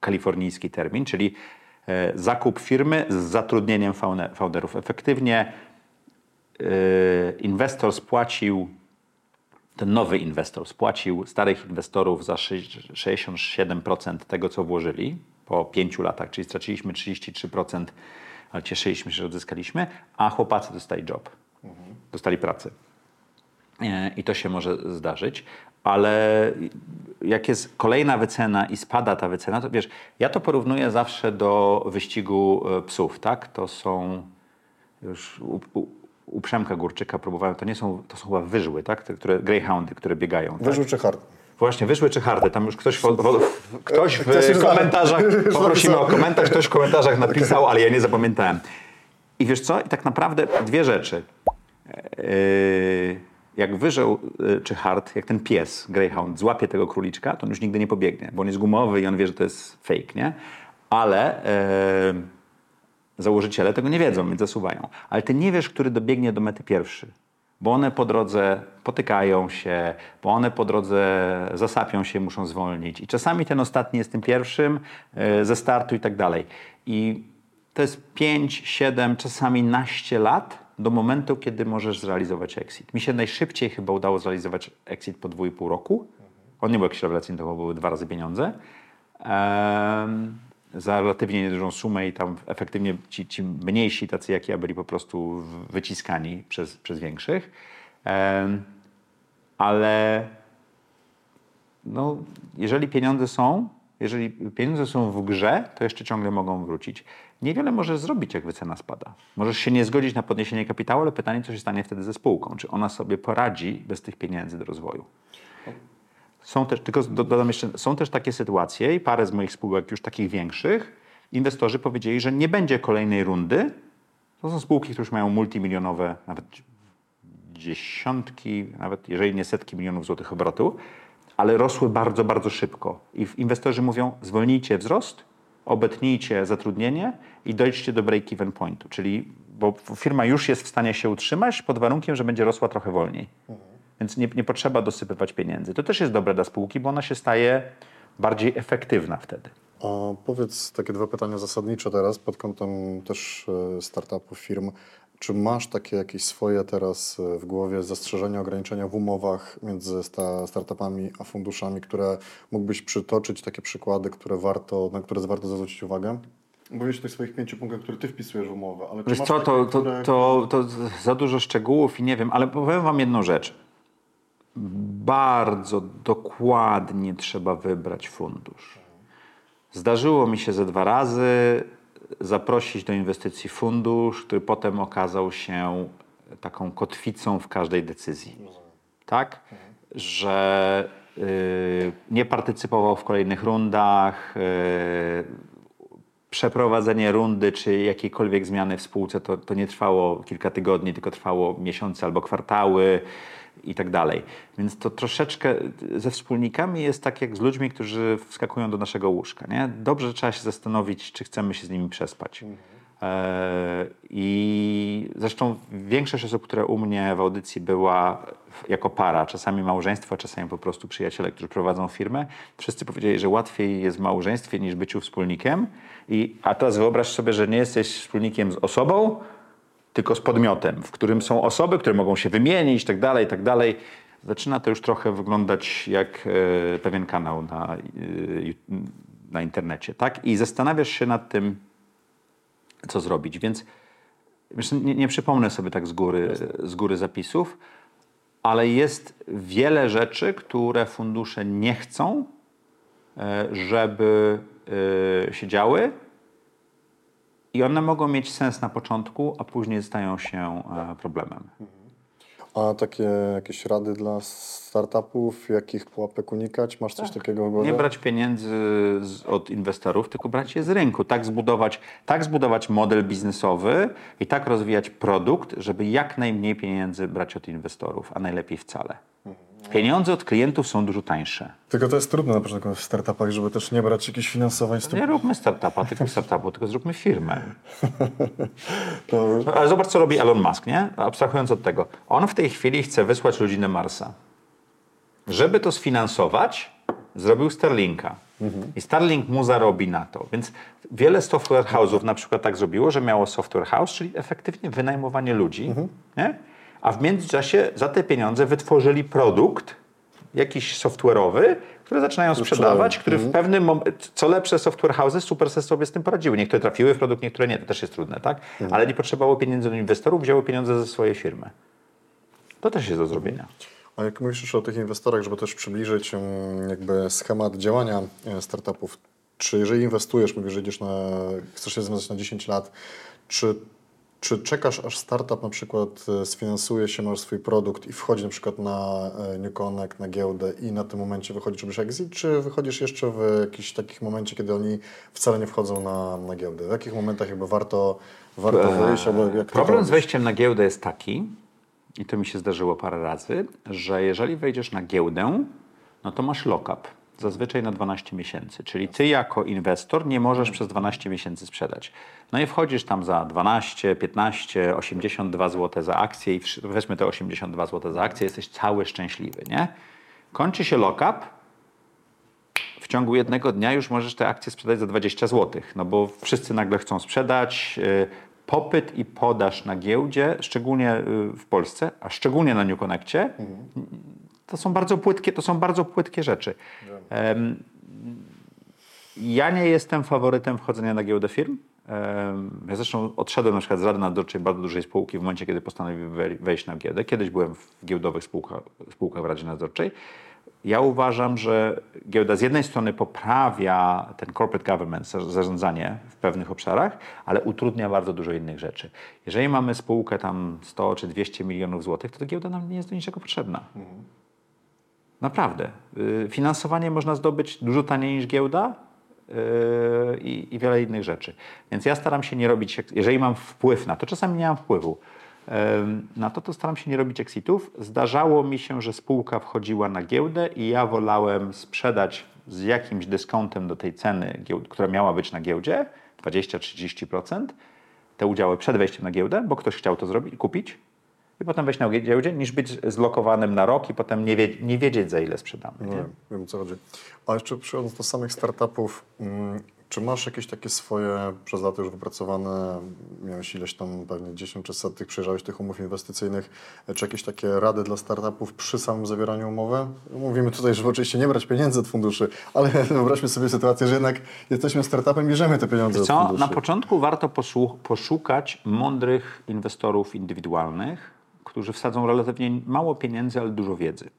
kalifornijski termin, czyli e, zakup firmy z zatrudnieniem founderów. Efektywnie e, inwestor spłacił, ten nowy inwestor spłacił starych inwestorów za sześć- 67% tego, co włożyli po 5 latach, czyli straciliśmy 33%, ale cieszyliśmy się, że odzyskaliśmy, a chłopacy dostali job, dostali pracę. E, I to się może zdarzyć, ale jak jest kolejna wycena i spada ta wycena, to wiesz, ja to porównuję zawsze do wyścigu e, psów, tak? To są już u, Przemka Górczyka próbowałem, to nie są, to są chyba wyżły, tak? Te, które, greyhoundy, które biegają. Tak? Wyżu czy hard? Właśnie, wyszły czy hardy? Tam już ktoś, w, w, ktoś już w za- komentarzach, *laughs* poprosimy o komentarz, ktoś w komentarzach napisał, *laughs* ale ja nie zapamiętałem. I wiesz co? I tak naprawdę dwie rzeczy. Yy, jak wyżeł yy, czy hard, jak ten pies, greyhound, złapie tego króliczka, to on już nigdy nie pobiegnie, bo on jest gumowy i on wie, że to jest fake, nie? Ale yy, założyciele tego nie wiedzą, więc zasuwają. Ale ty nie wiesz, który dobiegnie do mety pierwszy. Bo one po drodze potykają się, bo one po drodze zasapią się, muszą zwolnić. I czasami ten ostatni jest tym pierwszym e, ze startu i tak dalej. I to jest 5, 7, czasami naście lat do momentu, kiedy możesz zrealizować exit. Mi się najszybciej chyba udało zrealizować exit po 2,5 roku. On nie był jakiś rewelacyjny, to były dwa razy pieniądze. Za relatywnie niedużą sumę i tam efektywnie ci, ci mniejsi, tacy jak ja, byli po prostu wyciskani przez, przez większych. Ale no, jeżeli pieniądze są, jeżeli pieniądze są w grze, to jeszcze ciągle mogą wrócić. Niewiele możesz zrobić, jak wycena spada. Możesz się nie zgodzić na podniesienie kapitału, ale pytanie, co się stanie wtedy ze spółką. Czy ona sobie poradzi bez tych pieniędzy do rozwoju? Są też, tylko do- dodam jeszcze, są też takie sytuacje i parę z moich spółek już takich większych, inwestorzy powiedzieli, że nie będzie kolejnej rundy. To są spółki, które już mają multimilionowe, nawet dziesiątki, nawet jeżeli nie setki milionów złotych obrotu, ale rosły bardzo, bardzo szybko. I inwestorzy mówią, zwolnijcie wzrost, obetnijcie zatrudnienie i dojdźcie do break-even pointu, czyli bo firma już jest w stanie się utrzymać pod warunkiem, że będzie rosła trochę wolniej. Więc nie, nie potrzeba dosypywać pieniędzy. To też jest dobre dla spółki, bo ona się staje bardziej efektywna wtedy. A powiedz takie dwa pytania zasadnicze teraz pod kątem też e, startupów, firm. Czy masz takie jakieś swoje teraz e, w głowie zastrzeżenia, ograniczenia w umowach między sta, startupami a funduszami, które mógłbyś przytoczyć, takie przykłady, które warto, na które warto zwrócić uwagę? Mówisz o tych swoich pięciu punktach, które ty wpisujesz w umowę, ale czy Wiesz masz co, takie, to, to, które... to, to za dużo szczegółów i nie wiem, ale powiem wam jedną rzecz. Bardzo dokładnie trzeba wybrać fundusz. Zdarzyło mi się ze dwa razy zaprosić do inwestycji fundusz, który potem okazał się taką kotwicą w każdej decyzji. Tak? Że y, nie partycypował w kolejnych rundach, y, przeprowadzenie rundy czy jakiejkolwiek zmiany w spółce to, to nie trwało kilka tygodni, tylko trwało miesiące albo kwartały i tak dalej. Więc to troszeczkę ze wspólnikami jest tak jak z ludźmi, którzy wskakują do naszego łóżka. Nie? Dobrze trzeba się zastanowić, czy chcemy się z nimi przespać. E, I zresztą większość osób, które u mnie w audycji była jako para, czasami małżeństwo, czasami po prostu przyjaciele, którzy prowadzą firmę, wszyscy powiedzieli, że łatwiej jest w małżeństwie niż byciu wspólnikiem. I, a teraz wyobraź sobie, że nie jesteś wspólnikiem z osobą, tylko z podmiotem, w którym są osoby, które mogą się wymienić, tak dalej, tak dalej. Zaczyna to już trochę wyglądać jak e, pewien kanał na, e, na internecie, tak? I zastanawiasz się nad tym, co zrobić. Więc nie, nie przypomnę sobie tak z góry, z góry zapisów, ale jest wiele rzeczy, które fundusze nie chcą, e, żeby się działy. I one mogą mieć sens na początku, a później stają się e, problemem. A takie jakieś rady dla startupów, jakich pułapek unikać? Masz coś takiego w głowie? Nie brać pieniędzy z, od inwestorów, tylko brać je z rynku. Tak zbudować, tak zbudować model biznesowy i tak rozwijać produkt, żeby jak najmniej pieniędzy brać od inwestorów, a najlepiej wcale. Pieniądze od klientów są dużo tańsze. Tylko to jest trudne na początku w startupach, żeby też nie brać jakichś finansowań tym. Nie róbmy startupa, tylko startupu, tylko zróbmy firmę. *laughs* To, Ale zobacz, co robi Elon Musk, nie? Abstrahując od tego. On w tej chwili chce wysłać ludzi na Marsa. Żeby to sfinansować, zrobił Starlinka. I Starlink mu zarobi na to. Więc wiele software house'ów na przykład tak zrobiło, że miało software house, czyli efektywnie wynajmowanie ludzi, nie? A w międzyczasie za te pieniądze wytworzyli produkt jakiś software'owy, który zaczynają sprzedawać, który w pewnym momencie, co lepsze software houses super sobie z tym poradziły. Niektóre trafiły w produkt, niektóre nie, to też jest trudne, tak? Ale nie potrzebowało pieniędzy od inwestorów, wzięły pieniądze ze swojej firmy. To też jest do zrobienia. a jak mówisz już o tych inwestorach, żeby też przybliżyć jakby schemat działania e, startupów, czy jeżeli inwestujesz, mówisz, że idziesz na, chcesz się związać na 10 lat, czy, czy czekasz aż startup na przykład e, sfinansuje się, masz swój produkt i wchodzi na przykład na e, New Connect, na giełdę i na tym momencie wychodzisz, robisz exit, czy wychodzisz jeszcze w jakiś takich momencie, kiedy oni wcale nie wchodzą na, na giełdę? W jakich momentach jakby warto, warto wyjść? Albo jak Problem z wejściem na giełdę jest taki, i to mi się zdarzyło parę razy, że jeżeli wejdziesz na giełdę, no to masz lock-up. Zazwyczaj na 12 miesięcy. Czyli ty jako inwestor nie możesz przez 12 miesięcy sprzedać. No i wchodzisz tam za 12, 15, 82 zł za akcję i weźmy te 82 zł za akcję, jesteś cały szczęśliwy, nie? Kończy się lock-up, w ciągu jednego dnia już możesz te akcje sprzedać za 20 zł, no bo wszyscy nagle chcą sprzedać. y, Popyt i podaż na giełdzie, szczególnie y, w Polsce, a szczególnie na New Connectie, to są bardzo płytkie, to są bardzo płytkie rzeczy. Ja nie jestem faworytem wchodzenia na giełdę firm. Ja zresztą odszedłem na przykład z rady nadzorczej bardzo dużej spółki w momencie, kiedy postanowiłem wej- wejść na giełdę. Kiedyś byłem w giełdowych spółkach, spółkach w radzie nadzorczej. Ja uważam, że giełda z jednej strony poprawia ten corporate governance, za- zarządzanie w pewnych obszarach, ale utrudnia bardzo dużo innych rzeczy. Jeżeli mamy spółkę tam 100 czy 200 milionów złotych, to ta giełda nam nie jest do niczego potrzebna. Naprawdę. Y, Finansowanie można zdobyć dużo taniej niż giełda yy, i, i wiele innych rzeczy. Więc ja staram się nie robić, jeżeli mam wpływ na to, czasami nie mam wpływu na to, to staram się nie robić exitów. Zdarzało mi się, że spółka wchodziła na giełdę i ja wolałem sprzedać z jakimś dyskontem do tej ceny, która miała być na giełdzie, 20-30%, te udziały przed wejściem na giełdę, bo ktoś chciał to zrobić, kupić i potem wejść na giełdzie, niż być zlokowanym na rok i potem nie, wie, nie wiedzieć, za ile sprzedamy. No, Nie? wiem o co chodzi. A jeszcze przechodząc do samych startupów, mm, czy masz jakieś takie swoje przez lata już wypracowane, miałeś ileś tam pewnie 10 czy set tych, przejrzałeś tych umów inwestycyjnych, czy jakieś takie rady dla startupów przy samym zawieraniu umowy? Mówimy tutaj, żeby oczywiście nie brać pieniędzy od funduszy, ale *laughs* wyobraźmy sobie sytuację, że jednak jesteśmy startupem, bierzemy te pieniądze od Co? funduszy. Na początku warto poszu- poszukać mądrych inwestorów indywidualnych, którzy wsadzą relatywnie mało pieniędzy, ale dużo wiedzy.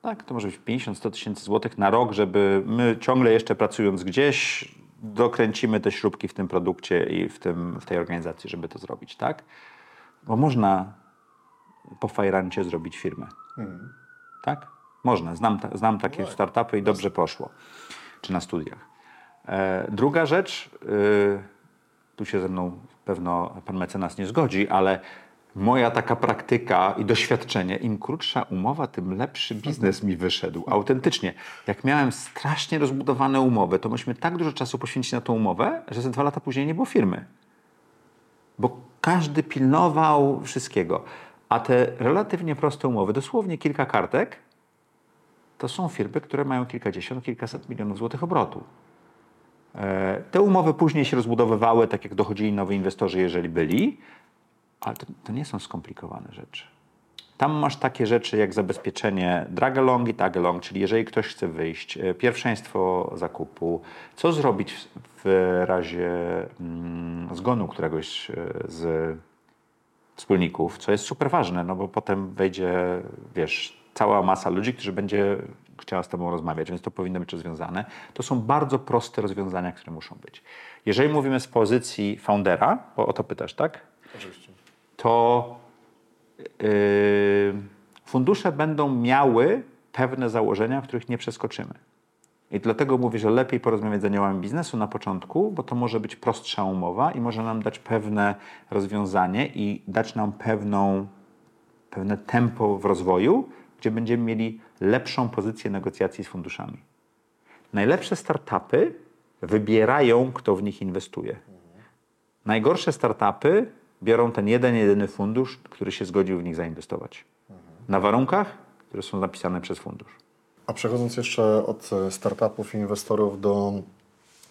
Tak, to może być 50-100 tysięcy złotych na rok, żeby my ciągle jeszcze pracując gdzieś, dokręcimy te śrubki w tym produkcie i w, tym, w tej organizacji, żeby to zrobić, tak? Bo można po fajrancie zrobić firmę. Tak? Można. Znam, ta, znam takie startupy i dobrze poszło. Czy na studiach. E, druga rzecz, y, tu się ze mną pewno pan mecenas nie zgodzi, ale moja taka praktyka i doświadczenie, im krótsza umowa, tym lepszy biznes mi wyszedł. Autentycznie. Jak miałem strasznie rozbudowane umowy, to myśmy tak dużo czasu poświęcili na tą umowę, że ze dwa lata później nie było firmy. Bo każdy pilnował wszystkiego. A te relatywnie proste umowy, dosłownie kilka kartek, to są firmy, które mają kilkadziesiąt, kilkaset milionów złotych obrotu. E, te umowy później się rozbudowywały, tak jak dochodzili nowi inwestorzy, jeżeli byli, ale to, to nie są skomplikowane rzeczy. Tam masz takie rzeczy jak zabezpieczenie drag along i tag along, czyli jeżeli ktoś chce wyjść, e, pierwszeństwo zakupu, co zrobić w, razie mm, zgonu któregoś e, z wspólników, co jest super ważne, no bo potem wejdzie, wiesz, cała masa ludzi, którzy będzie chciała z Tobą rozmawiać, więc to powinno być rozwiązane. To są bardzo proste rozwiązania, które muszą być. Jeżeli mówimy z pozycji foundera, bo o to pytasz, tak? To yy, fundusze będą miały pewne założenia, których nie przeskoczymy. I dlatego mówię, że lepiej porozmawiać z aniołami biznesu na początku, bo to może być prostsza umowa i może nam dać pewne rozwiązanie i dać nam pewną, pewne tempo w rozwoju, gdzie będziemy mieli lepszą pozycję negocjacji z funduszami. Najlepsze startupy wybierają, kto w nich inwestuje. Najgorsze startupy biorą ten jeden, jedyny fundusz, który się zgodził w nich zainwestować. Na warunkach, które są napisane przez fundusz. A przechodząc jeszcze od e, startupów i inwestorów do,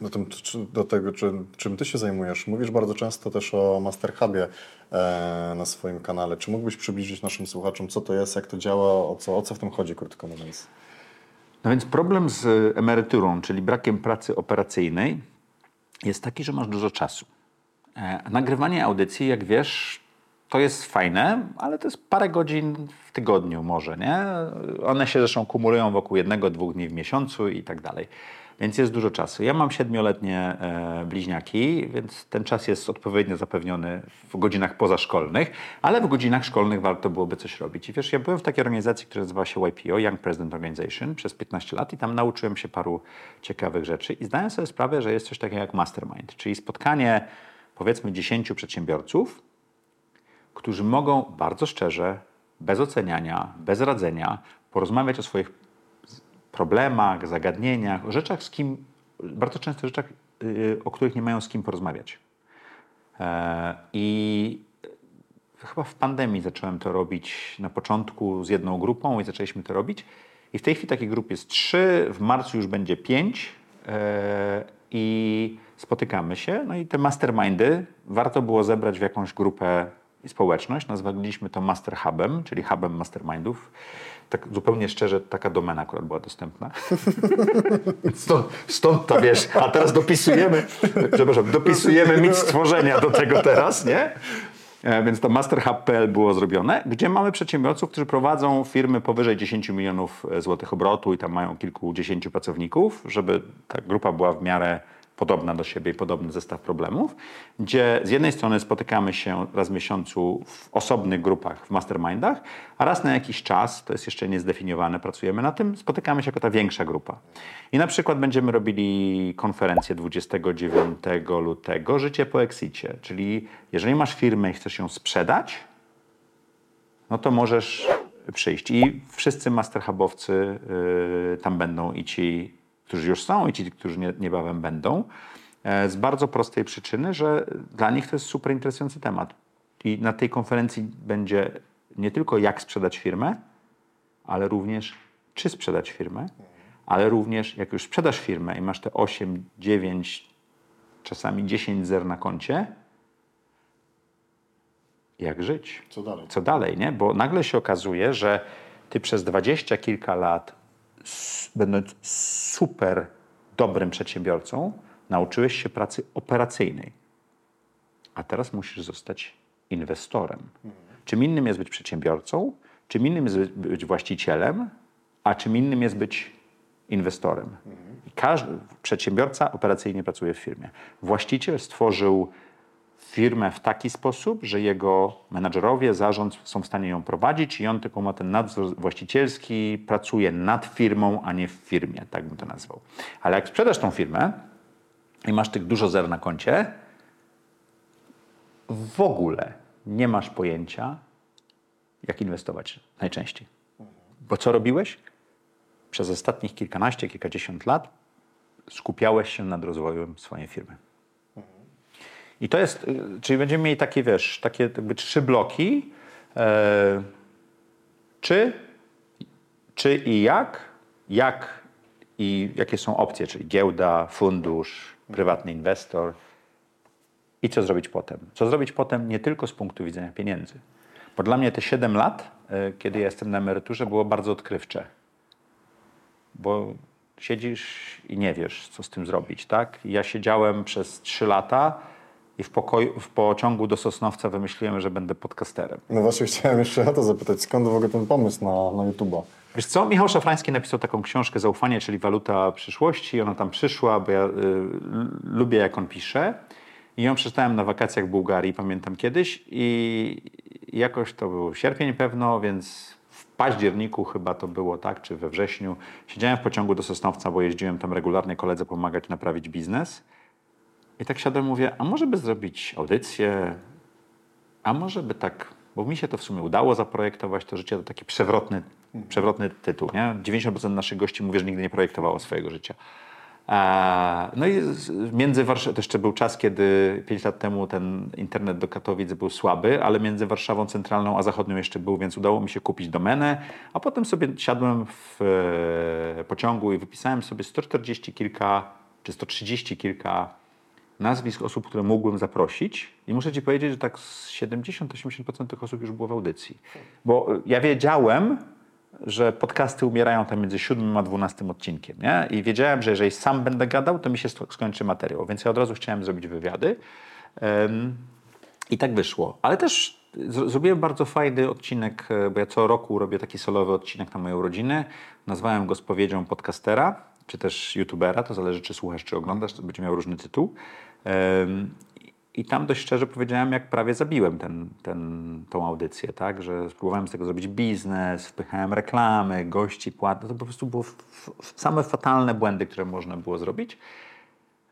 do, tym, do tego, czym, czym Ty się zajmujesz. Mówisz bardzo często też o Master Hubie e, na swoim kanale. Czy mógłbyś przybliżyć naszym słuchaczom, co to jest, jak to działa, o co, o co w tym chodzi, krótko mówiąc? No więc problem z emeryturą, czyli brakiem pracy operacyjnej, jest taki, że masz dużo czasu. E, Nagrywanie audycji, jak wiesz, to jest fajne, ale to jest parę godzin w tygodniu może, nie? One się zresztą kumulują wokół jednego, dwóch dni w miesiącu i tak dalej. Więc jest dużo czasu. Ja mam siedmioletnie e, bliźniaki, więc ten czas jest odpowiednio zapewniony w godzinach pozaszkolnych, ale w godzinach szkolnych warto byłoby coś robić. I wiesz, ja byłem w takiej organizacji, która nazywa się YPO, Young President Organization, przez 15 lat i tam nauczyłem się paru ciekawych rzeczy i zdałem sobie sprawę, że jest coś takiego jak mastermind, czyli spotkanie powiedzmy 10 przedsiębiorców, którzy mogą bardzo szczerze, bez oceniania, bez radzenia, porozmawiać o swoich problemach, zagadnieniach, o rzeczach, z kim, bardzo często rzeczach, yy, o których nie mają z kim porozmawiać. E, I chyba w pandemii zacząłem to robić na początku z jedną grupą i zaczęliśmy to robić. I w tej chwili takich grup jest trzy, w marcu już będzie pięć e, i spotykamy się. No i te mastermindy warto było zebrać w jakąś grupę i społeczność. Nazwaliśmy to Master Hubem, czyli hubem mastermindów. Tak zupełnie szczerze, taka domena akurat była dostępna. *laughs* stąd, stąd ta wiesz, a teraz dopisujemy, przepraszam, dopisujemy mit stworzenia do tego teraz, nie? E, Więc to masterhub.pl było zrobione, gdzie mamy przedsiębiorców, którzy prowadzą firmy powyżej 10 milionów e, złotych obrotu i tam mają kilkudziesięciu pracowników, żeby ta grupa była w miarę podobna do siebie i podobny zestaw problemów, gdzie z jednej strony spotykamy się raz w miesiącu w osobnych grupach, w mastermindach, a raz na jakiś czas, to jest jeszcze niezdefiniowane, pracujemy na tym, spotykamy się jako ta większa grupa. I na przykład będziemy robili konferencję 29 lutego, Życie po exicie, czyli jeżeli masz firmę i chcesz ją sprzedać, no to możesz przyjść. I wszyscy masterhubowcy yy, tam będą i ci, którzy już są, i ci, którzy nie, niebawem będą. E, Z bardzo prostej przyczyny, że dla nich to jest super interesujący temat. I na tej konferencji będzie nie tylko jak sprzedać firmę, ale również czy sprzedać firmę, ale również jak już sprzedasz firmę i masz te 8, 9, czasami 10 zer na koncie, jak żyć Co dalej? co dalej, nie? Bo nagle się okazuje, że ty przez dwadzieścia kilka lat, będąc super dobrym przedsiębiorcą, nauczyłeś się pracy operacyjnej. A teraz musisz zostać inwestorem. Czym innym jest być przedsiębiorcą, czym innym jest być- właścicielem, a czym innym jest być inwestorem. I każdy przedsiębiorca operacyjnie pracuje w firmie. Właściciel stworzył firmę w taki sposób, że jego menadżerowie, zarząd są w stanie ją prowadzić i on tylko ma ten nadzór właścicielski, pracuje nad firmą, a nie w firmie, tak bym to nazwał. Ale jak sprzedasz tą firmę i masz tych dużo zer na koncie, w ogóle nie masz pojęcia, jak inwestować najczęściej. Bo co robiłeś? Przez ostatnich kilkanaście, kilkadziesiąt lat skupiałeś się nad rozwojem swojej firmy. I to jest, y, czyli będziemy mieli takie, wiesz, takie jakby trzy bloki. E, czy, czy i jak, jak i jakie są opcje, czyli giełda, fundusz, prywatny inwestor i co zrobić potem. Co zrobić potem nie tylko z punktu widzenia pieniędzy. Bo dla mnie te 7 lat, e, kiedy ja jestem na emeryturze, było bardzo odkrywcze. Bo siedzisz i nie wiesz, co z tym zrobić, tak? Ja siedziałem przez 3 lata i w, pokoju, w pociągu do Sosnowca wymyśliłem, że będę podcasterem. No właśnie chciałem jeszcze o to zapytać, skąd w ogóle ten pomysł na, na YouTube'a? Wiesz co, Michał Szafrański napisał taką książkę Zaufanie, czyli waluta przyszłości ona tam przyszła, bo ja y, lubię jak on pisze. I ją przeczytałem na wakacjach w Bułgarii, pamiętam kiedyś i jakoś to był sierpień pewno, więc w październiku chyba to było, tak, czy we wrześniu. Siedziałem w pociągu do Sosnowca, bo jeździłem tam regularnie koledze pomagać naprawić biznes. I tak siadłem, mówię, a może by zrobić audycję, a może by tak, bo mi się to w sumie udało zaprojektować to życie, to taki przewrotny, przewrotny tytuł, nie? 90% naszych gości mówi, że nigdy nie projektowało swojego życia. No i między Warszawą, to jeszcze był czas, kiedy 5 lat temu ten internet do Katowic był słaby, ale między Warszawą Centralną a Zachodnią jeszcze był, więc udało mi się kupić domenę, a potem sobie siadłem w e, pociągu i wypisałem sobie 140 kilka, czy 130 kilka nazwisk osób, które mógłbym zaprosić i muszę Ci powiedzieć, że tak 70-80% tych osób już było w audycji. Bo ja wiedziałem, że podcasty umierają tam między 7 a 12 odcinkiem. Nie? I wiedziałem, że jeżeli sam będę gadał, to mi się skończy materiał. Więc ja od razu chciałem zrobić wywiady. Um, I tak wyszło. Ale też zrobiłem bardzo fajny odcinek, e, bo ja co roku robię taki solowy odcinek na moją urodziny. Nazwałem go spowiedzią podcastera, czy też youtubera. To zależy, czy słuchasz, czy oglądasz. To będzie miał różny tytuł. I tam dość szczerze powiedziałem, jak prawie zabiłem ten, ten, tą audycję, tak? Że spróbowałem z tego zrobić biznes, wpychałem reklamy, gości płatne. To po prostu było same fatalne błędy, które można było zrobić.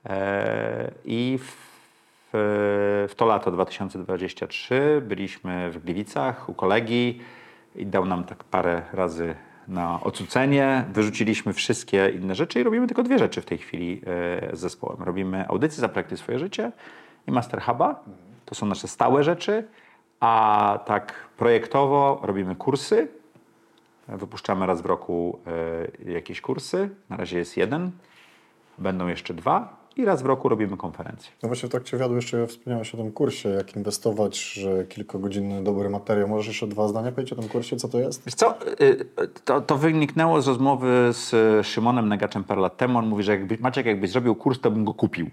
E, I w, w to lato 2023 byliśmy w Gliwicach u kolegi i dał nam tak parę razy na odrzucenie. Wyrzuciliśmy wszystkie inne rzeczy i robimy tylko dwie rzeczy w tej chwili e, z zespołem. Robimy audycję Zaprojektuj swoje życie i Master Huba. To są nasze stałe rzeczy. A tak projektowo robimy kursy. Wypuszczamy raz w roku y, jakieś kursy. Na razie jest jeden. Będą jeszcze dwa. I raz w roku robimy konferencję. No właśnie w trakcie wywiadu jeszcze wspomniałeś o tym kursie, jak inwestować, że kilkugodzinny dobry materiał. Możesz jeszcze dwa zdania powiedzieć o tym kursie, co to jest? Wiesz co, y, to, to wyniknęło z rozmowy z Szymonem Negaczem parę lat temu. On mówi, że jakby, Maciek, jakbyś zrobił kurs, to bym go kupił.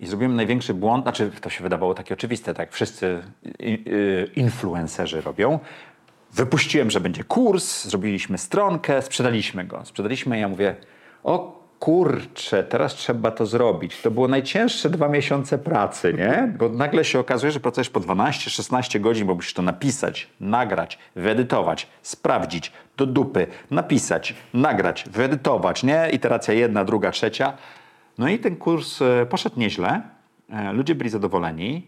I zrobiłem największy błąd, znaczy to się wydawało takie oczywiste, tak wszyscy influencerzy robią. Wypuściłem, że będzie kurs, zrobiliśmy stronkę, sprzedaliśmy go. Sprzedaliśmy i ja mówię, o kurczę, teraz trzeba to zrobić. To było najcięższe dwa miesiące pracy, nie? Bo nagle się okazuje, że pracujesz po 12-16 godzin, bo musisz to napisać, nagrać, wyedytować, sprawdzić, do dupy, napisać, nagrać, wyedytować, nie? Iteracja jedna, druga, trzecia. No i ten kurs e, poszedł nieźle. E, ludzie byli zadowoleni.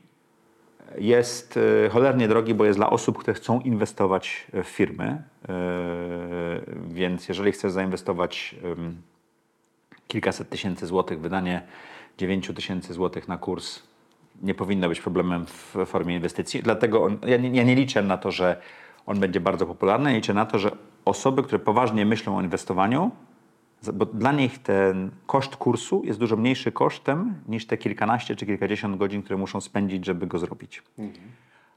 Jest e, cholernie drogi, bo jest dla osób, które chcą inwestować w firmy. Więc jeżeli chcesz zainwestować kilkaset tysięcy złotych, wydanie 9 tysięcy złotych na kurs nie powinno być problemem w formie inwestycji. Dlatego on, ja, nie, ja nie liczę na to, że on będzie bardzo popularny. Liczę na to, że osoby, które poważnie myślą o inwestowaniu, bo dla nich ten koszt kursu jest dużo mniejszy kosztem niż te kilkanaście czy kilkadziesiąt godzin, które muszą spędzić, żeby go zrobić. Mhm.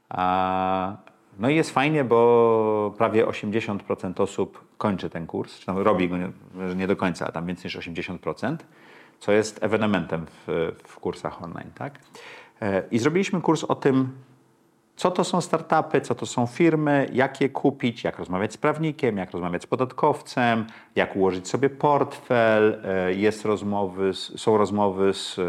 A, no i jest fajnie, bo prawie 80% osób kończy ten kurs, czy tam robi go nie, do końca, a tam więcej niż 80%, co jest ewenementem w, w kursach online. Tak? E, I zrobiliśmy kurs o tym, co to są startupy, co to są firmy, jak je kupić, jak rozmawiać z prawnikiem, jak rozmawiać z podatkowcem, jak ułożyć sobie portfel. E, jest rozmowy, są rozmowy z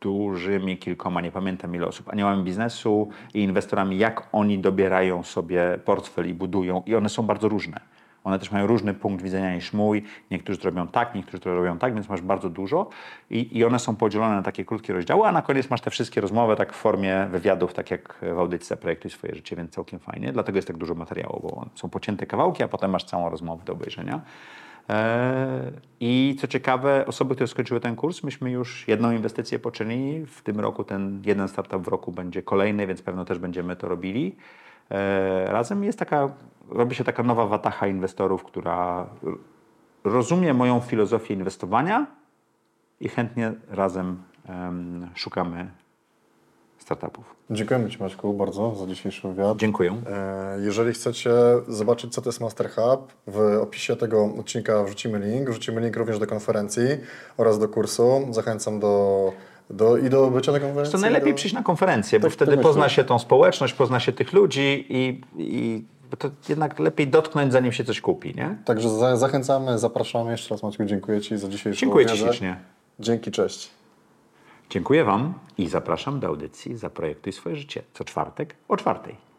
dużymi kilkoma, nie pamiętam ile osób, aniołami biznesu i inwestorami, jak oni dobierają sobie portfel i budują. I one są bardzo różne. One też mają różny punkt widzenia niż mój. Niektórzy robią tak, niektórzy to robią tak, więc masz bardzo dużo i, i one są podzielone na takie krótkie rozdziały, a na koniec masz te wszystkie rozmowy tak w formie wywiadów, tak jak w audycji Projektuj swoje życie, więc całkiem fajnie. Dlatego jest tak dużo materiału, bo są pocięte kawałki, a potem masz całą rozmowę do obejrzenia. Eee, I co ciekawe, osoby, które skończyły ten kurs, myśmy już jedną inwestycję poczynili. W tym roku ten jeden startup w roku będzie kolejny, więc pewno też będziemy to robili. Eee, Razem jest taka, robi się taka nowa watacha inwestorów, która rozumie moją filozofię inwestowania i chętnie razem em, szukamy startupów. Dziękujemy Ci Maćku bardzo za dzisiejszy wywiad. Dziękuję. E, Jeżeli chcecie zobaczyć, co to jest Master Hub, w opisie tego odcinka wrzucimy link. Wrzucimy link również do konferencji oraz do kursu. Zachęcam do, do, i do bycia na konferencji. To najlepiej do... przyjść na konferencję, bo Tak, wtedy tak pozna się tą społeczność, pozna się tych ludzi i, i bo to jednak lepiej dotknąć, zanim się coś kupi, nie? Także za, zachęcamy, zapraszamy. Jeszcze raz Maćku dziękuję Ci za dzisiejszą Dziękuję Ci ślicznie. Dzięki, cześć. Dziękuję Wam i zapraszam do audycji Zaprojektuj swoje życie co czwartek o czwartej.